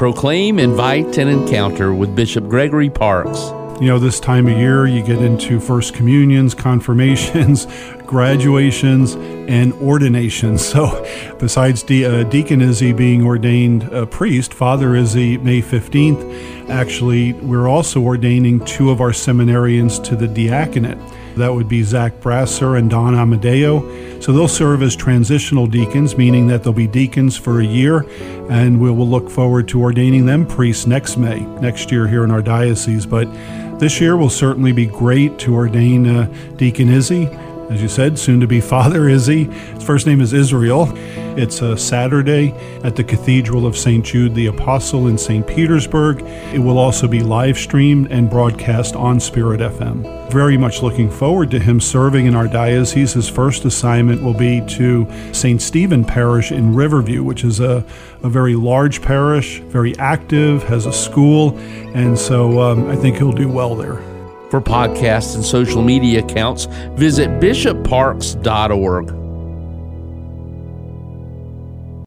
Proclaim, invite, and encounter with Bishop Gregory Parks. You know, this time of year, you get into first communions, confirmations, graduations, and ordinations. So, besides De- uh, Deacon Izzy being ordained a priest, Father Izzy, May 15th, actually, we're also ordaining two of our seminarians to the diaconate. That would be Zach Brasser and Don Amadeo. So they'll serve as transitional deacons, meaning that they'll be deacons for a year, and we will look forward to ordaining them priests next May, next year here in our diocese. But this year will certainly be great to ordain uh, Deacon Izzy. As you said, soon to be Father Izzy. His first name is Israel. It's a Saturday at the Cathedral of St. Jude the Apostle in St. Petersburg. It will also be live streamed and broadcast on Spirit FM. Very much looking forward to him serving in our diocese. His first assignment will be to St. Stephen Parish in Riverview, which is a, a very large parish, very active, has a school, and so um, I think he'll do well there. For podcasts and social media accounts, visit bishopparks.org.